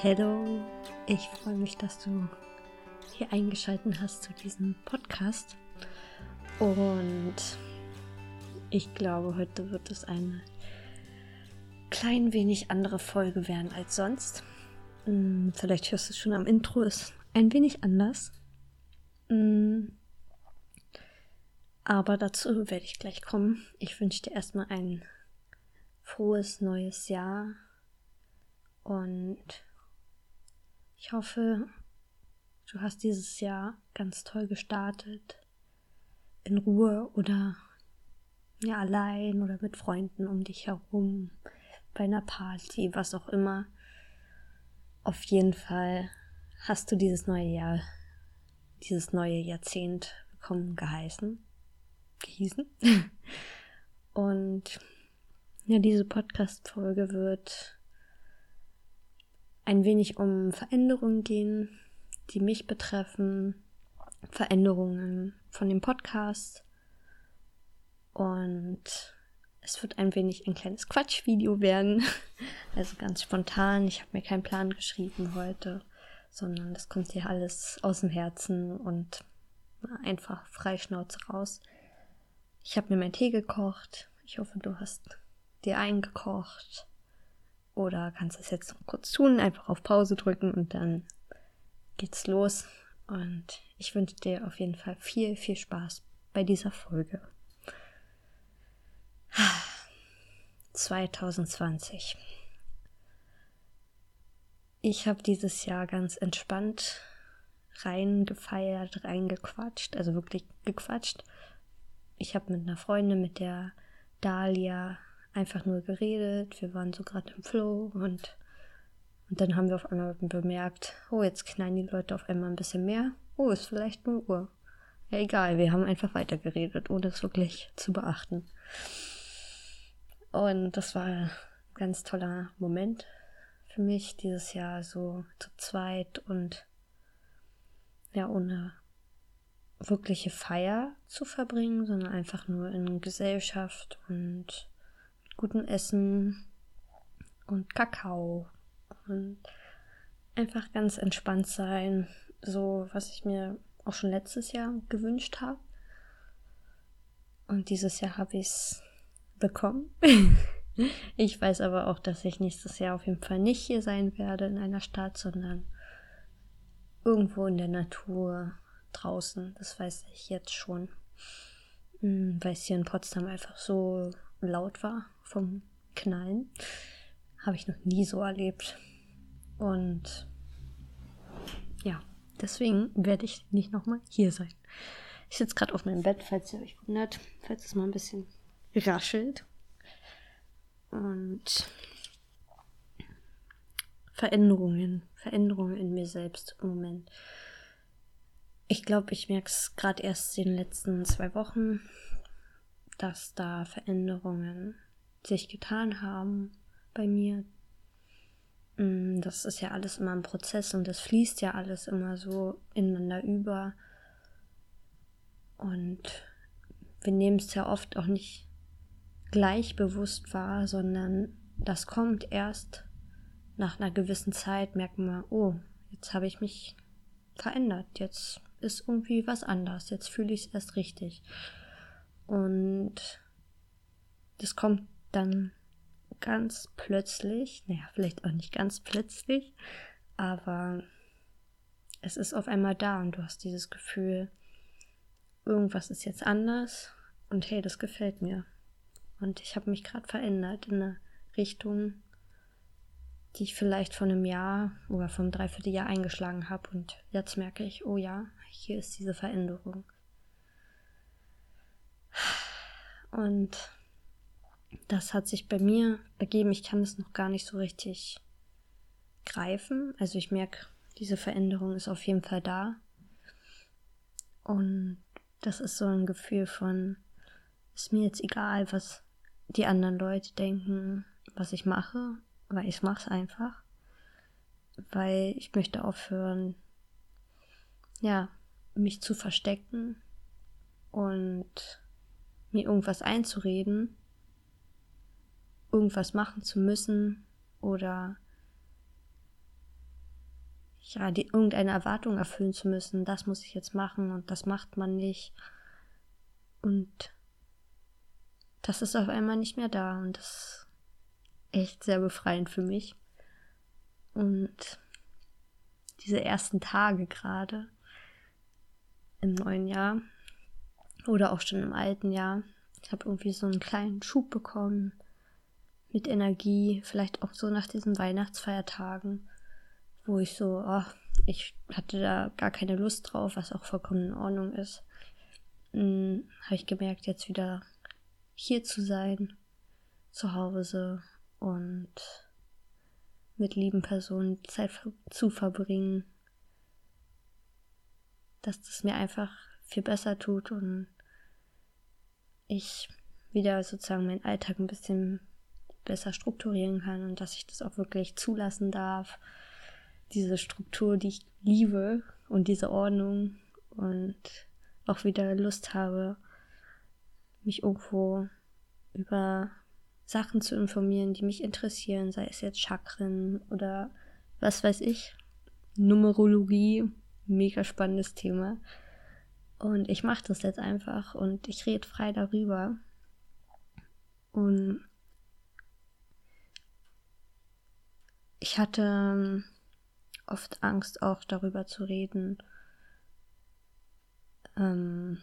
Hallo, ich freue mich, dass du hier eingeschaltet hast zu diesem Podcast. Und ich glaube, heute wird es eine klein wenig andere Folge werden als sonst. Hm, vielleicht hörst du es schon am Intro, ist ein wenig anders. Hm, aber dazu werde ich gleich kommen. Ich wünsche dir erstmal ein frohes neues Jahr und ich hoffe, du hast dieses Jahr ganz toll gestartet. In Ruhe oder ja, allein oder mit Freunden um dich herum, bei einer Party, was auch immer. Auf jeden Fall hast du dieses neue Jahr, dieses neue Jahrzehnt willkommen geheißen, gehießen. Und ja, diese Podcast-Folge wird ein wenig um Veränderungen gehen, die mich betreffen, Veränderungen von dem Podcast und es wird ein wenig ein kleines Quatschvideo werden, also ganz spontan. Ich habe mir keinen Plan geschrieben heute, sondern das kommt hier alles aus dem Herzen und einfach freischnauze raus. Ich habe mir meinen Tee gekocht. Ich hoffe, du hast dir eingekocht. Oder kannst es jetzt noch kurz tun, einfach auf Pause drücken und dann geht's los. Und ich wünsche dir auf jeden Fall viel, viel Spaß bei dieser Folge. 2020. Ich habe dieses Jahr ganz entspannt reingefeiert, reingequatscht, also wirklich gequatscht. Ich habe mit einer Freundin, mit der Dahlia, einfach nur geredet. Wir waren so gerade im Flow und, und dann haben wir auf einmal bemerkt, oh, jetzt knallen die Leute auf einmal ein bisschen mehr. Oh, ist vielleicht nur Uhr. Ja, egal, wir haben einfach weitergeredet, ohne es wirklich zu beachten. Und das war ein ganz toller Moment für mich dieses Jahr so zu zweit und ja, ohne wirkliche Feier zu verbringen, sondern einfach nur in Gesellschaft und gutem Essen und Kakao und einfach ganz entspannt sein, so was ich mir auch schon letztes Jahr gewünscht habe. Und dieses Jahr habe ich es bekommen. ich weiß aber auch, dass ich nächstes Jahr auf jeden Fall nicht hier sein werde in einer Stadt, sondern irgendwo in der Natur draußen. Das weiß ich jetzt schon. Hm, weil es hier in Potsdam einfach so laut war vom Knallen. Habe ich noch nie so erlebt. Und ja, deswegen werde ich nicht nochmal hier sein. Ich sitze gerade auf meinem Bett, falls ihr euch wundert, falls es mal ein bisschen raschelt. Und Veränderungen, Veränderungen in mir selbst im Moment. Ich glaube, ich merke es gerade erst in den letzten zwei Wochen, dass da Veränderungen sich getan haben bei mir. Mm, das ist ja alles immer ein Prozess und das fließt ja alles immer so ineinander über. Und wir nehmen es ja oft auch nicht gleich bewusst wahr, sondern das kommt erst nach einer gewissen Zeit, merken wir, oh, jetzt habe ich mich verändert, jetzt ist irgendwie was anders, jetzt fühle ich es erst richtig. Und das kommt dann ganz plötzlich, naja, vielleicht auch nicht ganz plötzlich, aber es ist auf einmal da und du hast dieses Gefühl, irgendwas ist jetzt anders und hey, das gefällt mir. Und ich habe mich gerade verändert in eine Richtung, die ich vielleicht vor einem Jahr oder einem Dreivierteljahr eingeschlagen habe. Und jetzt merke ich, oh ja, hier ist diese Veränderung. Und das hat sich bei mir ergeben. Ich kann es noch gar nicht so richtig greifen. Also ich merke, diese Veränderung ist auf jeden Fall da. Und das ist so ein Gefühl von, ist mir jetzt egal, was die anderen Leute denken, was ich mache, weil ich mache es einfach. Weil ich möchte aufhören, ja, mich zu verstecken und mir irgendwas einzureden, irgendwas machen zu müssen oder ja, die, irgendeine Erwartung erfüllen zu müssen. Das muss ich jetzt machen und das macht man nicht. Und das ist auf einmal nicht mehr da und das ist echt sehr befreiend für mich. Und diese ersten Tage gerade im neuen Jahr oder auch schon im alten Jahr, ich habe irgendwie so einen kleinen Schub bekommen mit Energie, vielleicht auch so nach diesen Weihnachtsfeiertagen, wo ich so, oh, ich hatte da gar keine Lust drauf, was auch vollkommen in Ordnung ist. Hm, habe ich gemerkt, jetzt wieder hier zu sein, zu Hause und mit lieben Personen Zeit zu verbringen, dass das mir einfach viel besser tut und ich wieder sozusagen meinen Alltag ein bisschen besser strukturieren kann und dass ich das auch wirklich zulassen darf. Diese Struktur, die ich liebe und diese Ordnung und auch wieder Lust habe, mich irgendwo über Sachen zu informieren, die mich interessieren, sei es jetzt Chakren oder was weiß ich, Numerologie, mega spannendes Thema. Und ich mache das jetzt einfach und ich rede frei darüber. Und ich hatte ähm, oft Angst, auch darüber zu reden. Ähm,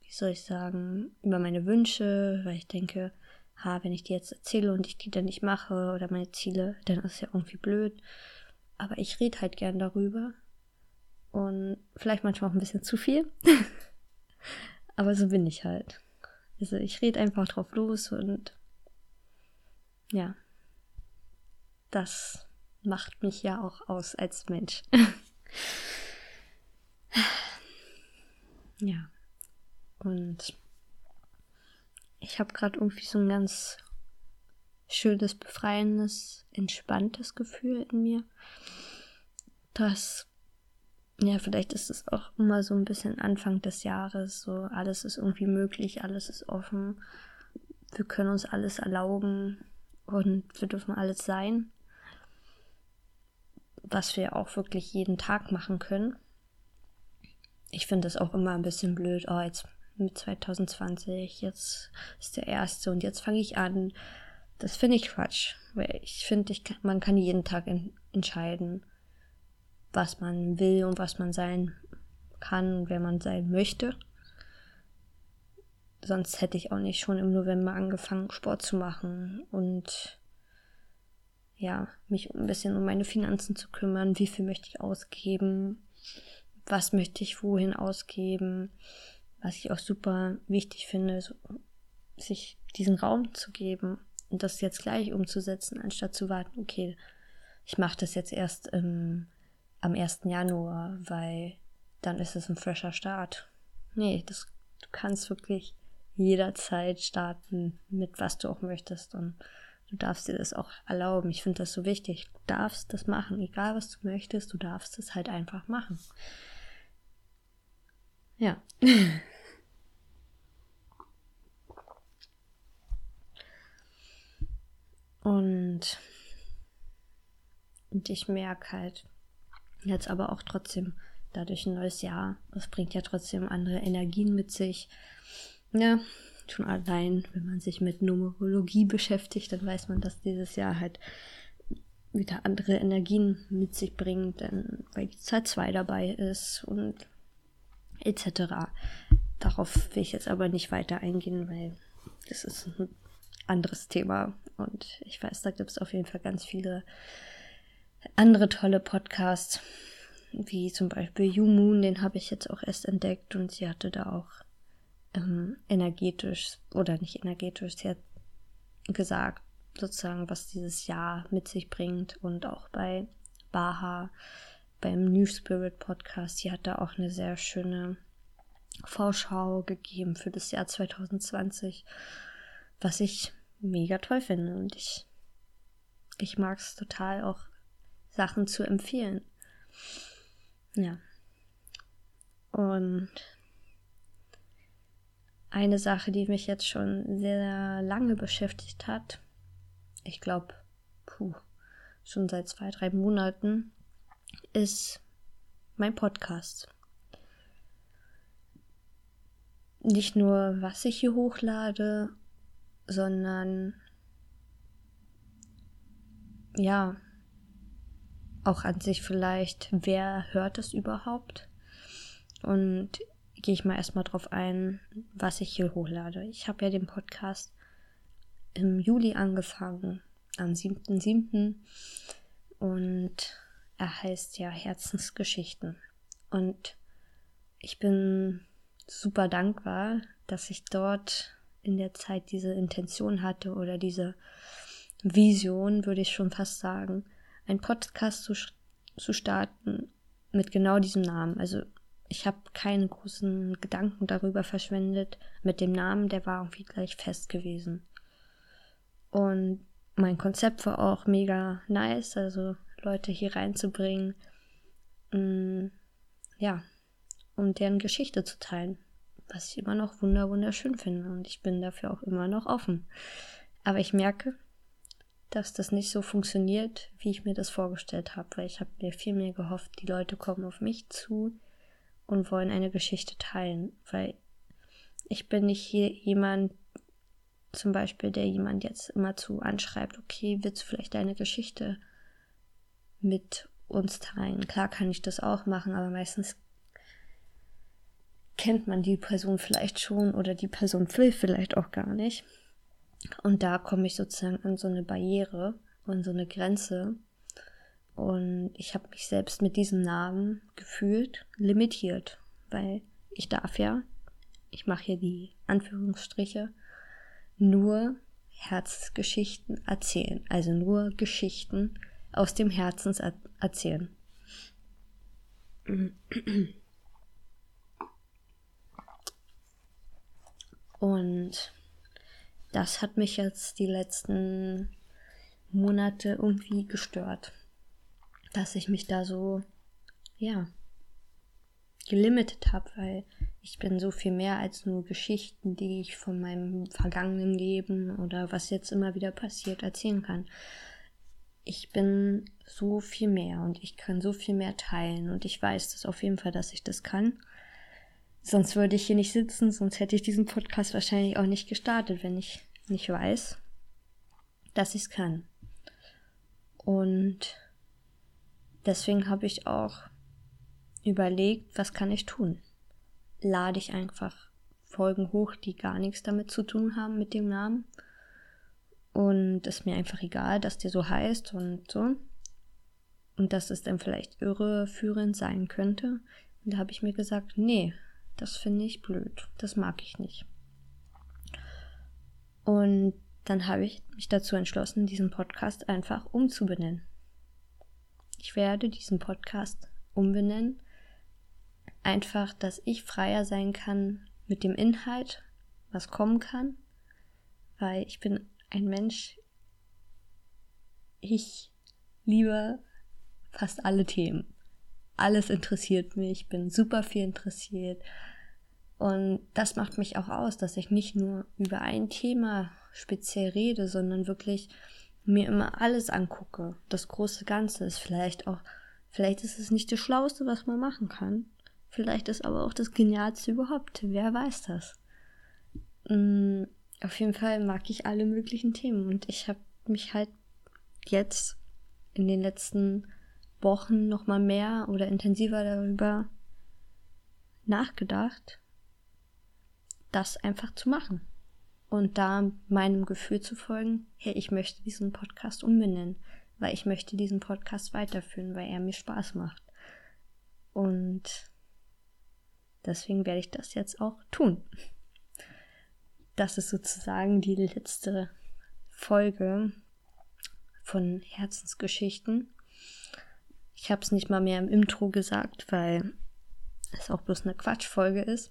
wie soll ich sagen, über meine Wünsche, weil ich denke, ha, wenn ich die jetzt erzähle und ich die dann nicht mache oder meine Ziele, dann ist ja irgendwie blöd. Aber ich rede halt gern darüber. Und vielleicht manchmal auch ein bisschen zu viel. Aber so bin ich halt. Also ich rede einfach drauf los und ja, das macht mich ja auch aus als Mensch. ja. Und ich habe gerade irgendwie so ein ganz schönes, befreiendes, entspanntes Gefühl in mir. Das, ja, vielleicht ist es auch immer so ein bisschen Anfang des Jahres, so alles ist irgendwie möglich, alles ist offen. Wir können uns alles erlauben und wir dürfen alles sein was wir auch wirklich jeden Tag machen können. Ich finde das auch immer ein bisschen blöd. Oh, jetzt mit 2020, jetzt ist der erste und jetzt fange ich an. Das finde ich Quatsch, weil ich finde, man kann jeden Tag entscheiden, was man will und was man sein kann, wer man sein möchte. Sonst hätte ich auch nicht schon im November angefangen, Sport zu machen und ja, mich ein bisschen um meine Finanzen zu kümmern. Wie viel möchte ich ausgeben? Was möchte ich wohin ausgeben? Was ich auch super wichtig finde, so, sich diesen Raum zu geben und das jetzt gleich umzusetzen, anstatt zu warten, okay, ich mache das jetzt erst ähm, am 1. Januar, weil dann ist es ein fresher Start. Nee, das, du kannst wirklich jederzeit starten mit was du auch möchtest und Du darfst dir das auch erlauben. Ich finde das so wichtig. Du darfst das machen. Egal was du möchtest, du darfst es halt einfach machen. Ja. Und, und ich merke halt jetzt aber auch trotzdem dadurch ein neues Jahr. Es bringt ja trotzdem andere Energien mit sich. Ja, Schon allein, wenn man sich mit Numerologie beschäftigt, dann weiß man, dass dieses Jahr halt wieder andere Energien mit sich bringt, weil die Zahl 2 dabei ist und etc. Darauf will ich jetzt aber nicht weiter eingehen, weil das ist ein anderes Thema und ich weiß, da gibt es auf jeden Fall ganz viele andere tolle Podcasts, wie zum Beispiel You Moon, den habe ich jetzt auch erst entdeckt und sie hatte da auch ähm, energetisch oder nicht energetisch, sie hat gesagt, sozusagen, was dieses Jahr mit sich bringt und auch bei Baha, beim New Spirit Podcast, sie hat da auch eine sehr schöne Vorschau gegeben für das Jahr 2020, was ich mega toll finde und ich, ich mag es total auch Sachen zu empfehlen. Ja. Und eine Sache, die mich jetzt schon sehr lange beschäftigt hat. Ich glaube, schon seit zwei, drei Monaten, ist mein Podcast. Nicht nur, was ich hier hochlade, sondern ja, auch an sich vielleicht, wer hört es überhaupt? Und gehe ich mal erstmal drauf ein, was ich hier hochlade. Ich habe ja den Podcast im Juli angefangen, am 7.7. Und er heißt ja Herzensgeschichten. Und ich bin super dankbar, dass ich dort in der Zeit diese Intention hatte oder diese Vision, würde ich schon fast sagen, einen Podcast zu, zu starten mit genau diesem Namen. Also ich habe keine großen Gedanken darüber verschwendet. Mit dem Namen, der war irgendwie gleich fest gewesen. Und mein Konzept war auch mega nice, also Leute hier reinzubringen, mh, mm, ja, um deren Geschichte zu teilen, was ich immer noch wunder wunderschön finde und ich bin dafür auch immer noch offen. Aber ich merke, dass das nicht so funktioniert, wie ich mir das vorgestellt habe, weil ich habe mir viel mehr gehofft, die Leute kommen auf mich zu und wollen eine Geschichte teilen, weil ich bin nicht hier jemand, zum Beispiel, der jemand jetzt immer zu anschreibt, okay, willst du vielleicht deine Geschichte mit uns teilen? Klar kann ich das auch machen, aber meistens kennt man die Person vielleicht schon oder die Person will vielleicht auch gar nicht. Und da komme ich sozusagen an so eine Barriere und so eine Grenze. Und ich habe mich selbst mit diesem Namen gefühlt limitiert, weil ich darf ja, ich mache hier die Anführungsstriche, nur Herzgeschichten erzählen. Also nur Geschichten aus dem Herzen erzählen. Und das hat mich jetzt die letzten Monate irgendwie gestört. Dass ich mich da so, ja, gelimitet habe, weil ich bin so viel mehr als nur Geschichten, die ich von meinem vergangenen Leben oder was jetzt immer wieder passiert erzählen kann. Ich bin so viel mehr und ich kann so viel mehr teilen und ich weiß das auf jeden Fall, dass ich das kann. Sonst würde ich hier nicht sitzen, sonst hätte ich diesen Podcast wahrscheinlich auch nicht gestartet, wenn ich nicht weiß, dass ich es kann. Und deswegen habe ich auch überlegt, was kann ich tun? Lade ich einfach Folgen hoch, die gar nichts damit zu tun haben mit dem Namen. Und ist mir einfach egal, dass der so heißt und so. Und dass es dann vielleicht irreführend sein könnte. Und da habe ich mir gesagt, nee, das finde ich blöd. Das mag ich nicht. Und dann habe ich mich dazu entschlossen, diesen Podcast einfach umzubenennen. Ich werde diesen Podcast umbenennen. Einfach, dass ich freier sein kann mit dem Inhalt, was kommen kann. Weil ich bin ein Mensch, ich liebe fast alle Themen alles interessiert mich, ich bin super viel interessiert. Und das macht mich auch aus, dass ich nicht nur über ein Thema speziell rede, sondern wirklich mir immer alles angucke. Das große Ganze ist vielleicht auch, vielleicht ist es nicht das Schlauste, was man machen kann. Vielleicht ist aber auch das Genialste überhaupt. Wer weiß das? Mhm, auf jeden Fall mag ich alle möglichen Themen und ich habe mich halt jetzt in den letzten Wochen noch mal mehr oder intensiver darüber nachgedacht, das einfach zu machen. Und da meinem Gefühl zu folgen, hey, ich möchte diesen Podcast umbenennen, weil ich möchte diesen Podcast weiterführen, weil er mir Spaß macht. Und deswegen werde ich das jetzt auch tun. Das ist sozusagen die letzte Folge von Herzensgeschichten. Ich habe es nicht mal mehr im Intro gesagt, weil es auch bloß eine Quatschfolge ist.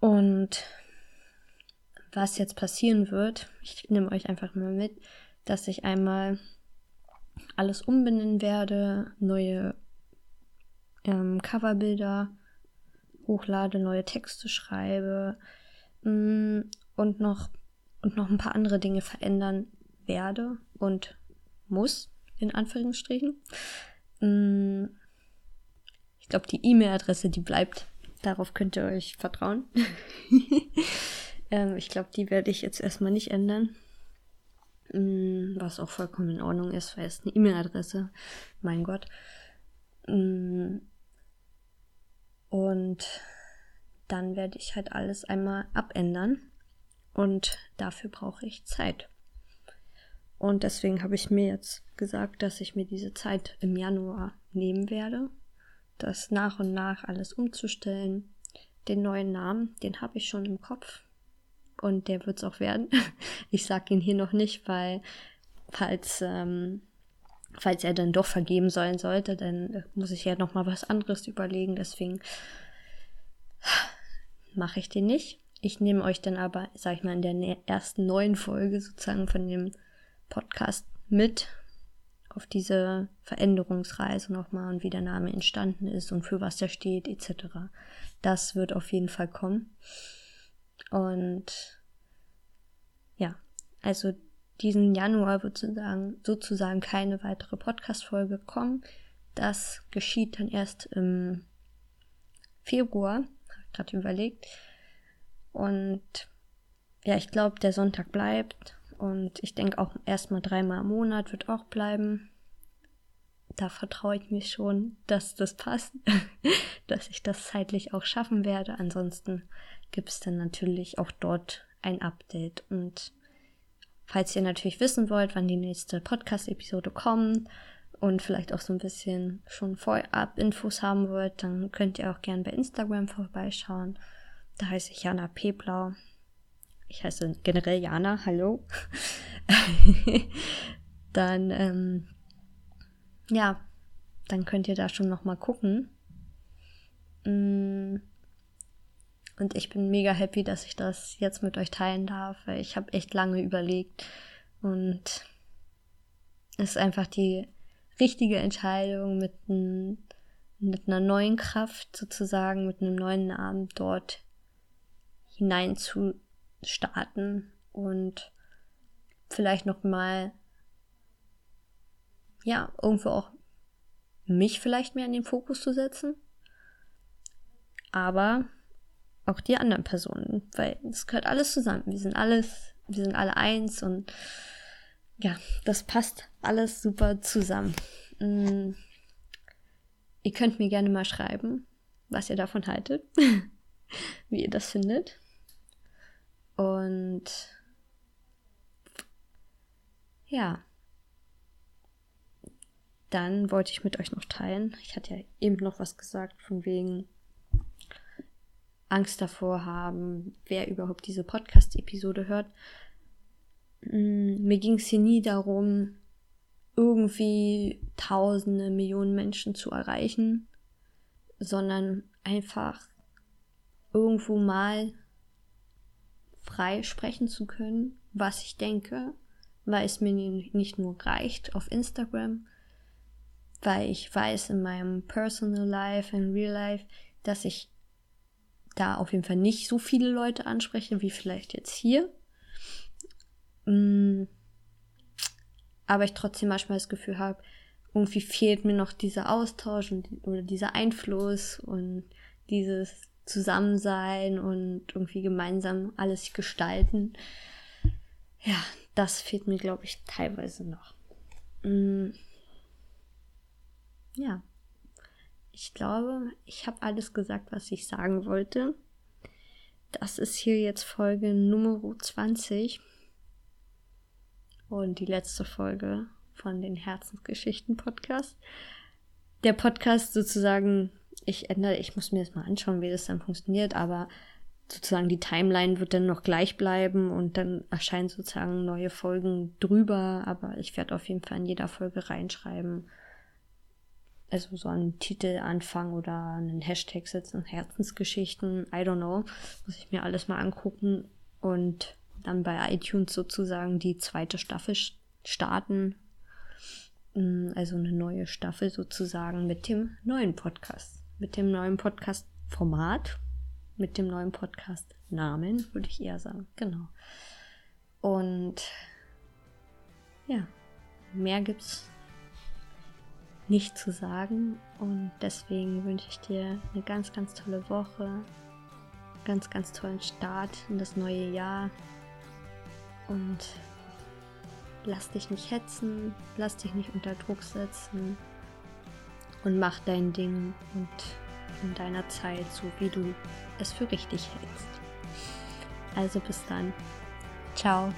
Und was jetzt passieren wird, ich nehme euch einfach mal mit, dass ich einmal alles umbenennen werde, neue ähm, Coverbilder hochlade, neue Texte schreibe mh, mm, und noch und noch ein paar andere Dinge verändern werde und muss, in Anführungsstrichen. Mm, ich glaube, die E-Mail-Adresse, die bleibt. Darauf könnt ihr euch vertrauen. ähm, ich glaube, die werde ich jetzt erstmal nicht ändern. Mm, was auch vollkommen in Ordnung ist, weil es eine E-Mail-Adresse. Mein Gott. Mm, und dann werde ich halt alles einmal abändern. Und dafür brauche ich Zeit. Und deswegen habe ich mir jetzt gesagt, dass ich mir diese Zeit im Januar nehmen werde, das nach und nach alles umzustellen. Den neuen Namen, den habe ich schon im Kopf. Und der wird es auch werden. Ich sage ihn hier noch nicht, weil falls, ähm, falls er dann doch vergeben sein sollte, dann muss ich ja noch mal was anderes überlegen. Deswegen mache ich den nicht. Ich nehme euch dann aber, sag ich mal, in der ersten neuen Folge sozusagen von dem Podcast mit auf diese Veränderungsreise nochmal und wie der Name entstanden ist und für was der steht etc. Das wird auf jeden Fall kommen. Und ja, also diesen Januar wird sozusagen, sozusagen keine weitere Podcast-Folge kommen. Das geschieht dann erst im Februar, habe ich gerade überlegt. Und ja, ich glaube, der Sonntag bleibt. Und ich denke auch erstmal dreimal im Monat wird auch bleiben. Da vertraue ich mich schon, dass das passt, dass ich das zeitlich auch schaffen werde. Ansonsten gibt es dann natürlich auch dort ein Update. Und falls ihr natürlich wissen wollt, wann die nächste Podcast-Episode kommt und vielleicht auch so ein bisschen schon vorab Infos haben wollt, dann könnt ihr auch gerne bei Instagram vorbeischauen. Da heiße ich Jana P. Blau ich heiße generell Jana, hallo, dann, ähm, ja, dann könnt ihr da schon nochmal gucken. Mm. Und ich bin mega happy, dass ich das jetzt mit euch teilen darf, weil ich habe echt lange überlegt und es ist einfach die richtige Entscheidung mit, ein, mit einer neuen Kraft sozusagen, mit einem neuen Namen dort hinein zu starten und vielleicht noch mal ja, irgendwo auch mich vielleicht mehr in den Fokus zu setzen, aber auch die anderen Personen, weil es gehört alles zusammen. Wir sind alles, wir sind alle eins und ja, das passt alles super zusammen. Mm. Ihr könnt mir gerne mal schreiben, was ihr davon haltet, wie ihr das findet. Und ja, dann wollte ich mit euch noch teilen. Ich hatte ja eben noch was gesagt von wegen Angst davor haben, wer überhaupt diese Podcast-Episode hört. Mm, mir ging es hier nie darum, irgendwie tausende, Millionen Menschen zu erreichen, sondern einfach irgendwo mal frei sprechen zu können, was ich denke, weil es mir nicht nur reicht auf Instagram, weil ich weiß in meinem Personal Life, in Real Life, dass ich da auf jeden Fall nicht so viele Leute anspreche, wie vielleicht jetzt hier. Mm. Aber ich trotzdem manchmal das Gefühl habe, irgendwie fehlt mir noch dieser Austausch und, oder dieser Einfluss und dieses zusammen sein und irgendwie gemeinsam alles gestalten. Ja, das fehlt mir, glaube ich, teilweise noch. Mm. Ja, ich glaube, ich habe alles gesagt, was ich sagen wollte. Das ist hier jetzt Folge Nummer 20 und die letzte Folge von den Herzensgeschichten Podcast. Der Podcast sozusagen ich ändere, ich muss mir das mal anschauen, wie das dann funktioniert, aber sozusagen die Timeline wird dann noch gleich bleiben und dann erscheinen sozusagen neue Folgen drüber, aber ich werde auf jeden Fall in jeder Folge reinschreiben, also so einen Titelanfang oder einen Hashtag setzen, Herzensgeschichten, I don't know, muss ich mir alles mal angucken und dann bei iTunes sozusagen die zweite Staffel starten, mm, also eine neue Staffel sozusagen mit dem neuen Podcast mit dem neuen Podcast-Format, mit dem neuen Podcast-Namen, würde ich eher sagen. Genau. Und ja, mehr gibt's nicht zu sagen. Und deswegen wünsche ich dir eine ganz, ganz tolle Woche, ganz, ganz tollen Start in das neue Jahr. Und lass dich nicht hetzen, lass dich nicht unter Druck setzen und mach dein Ding und in deiner Zeit, so wie du es für richtig hältst. Also bis dann. Ciao.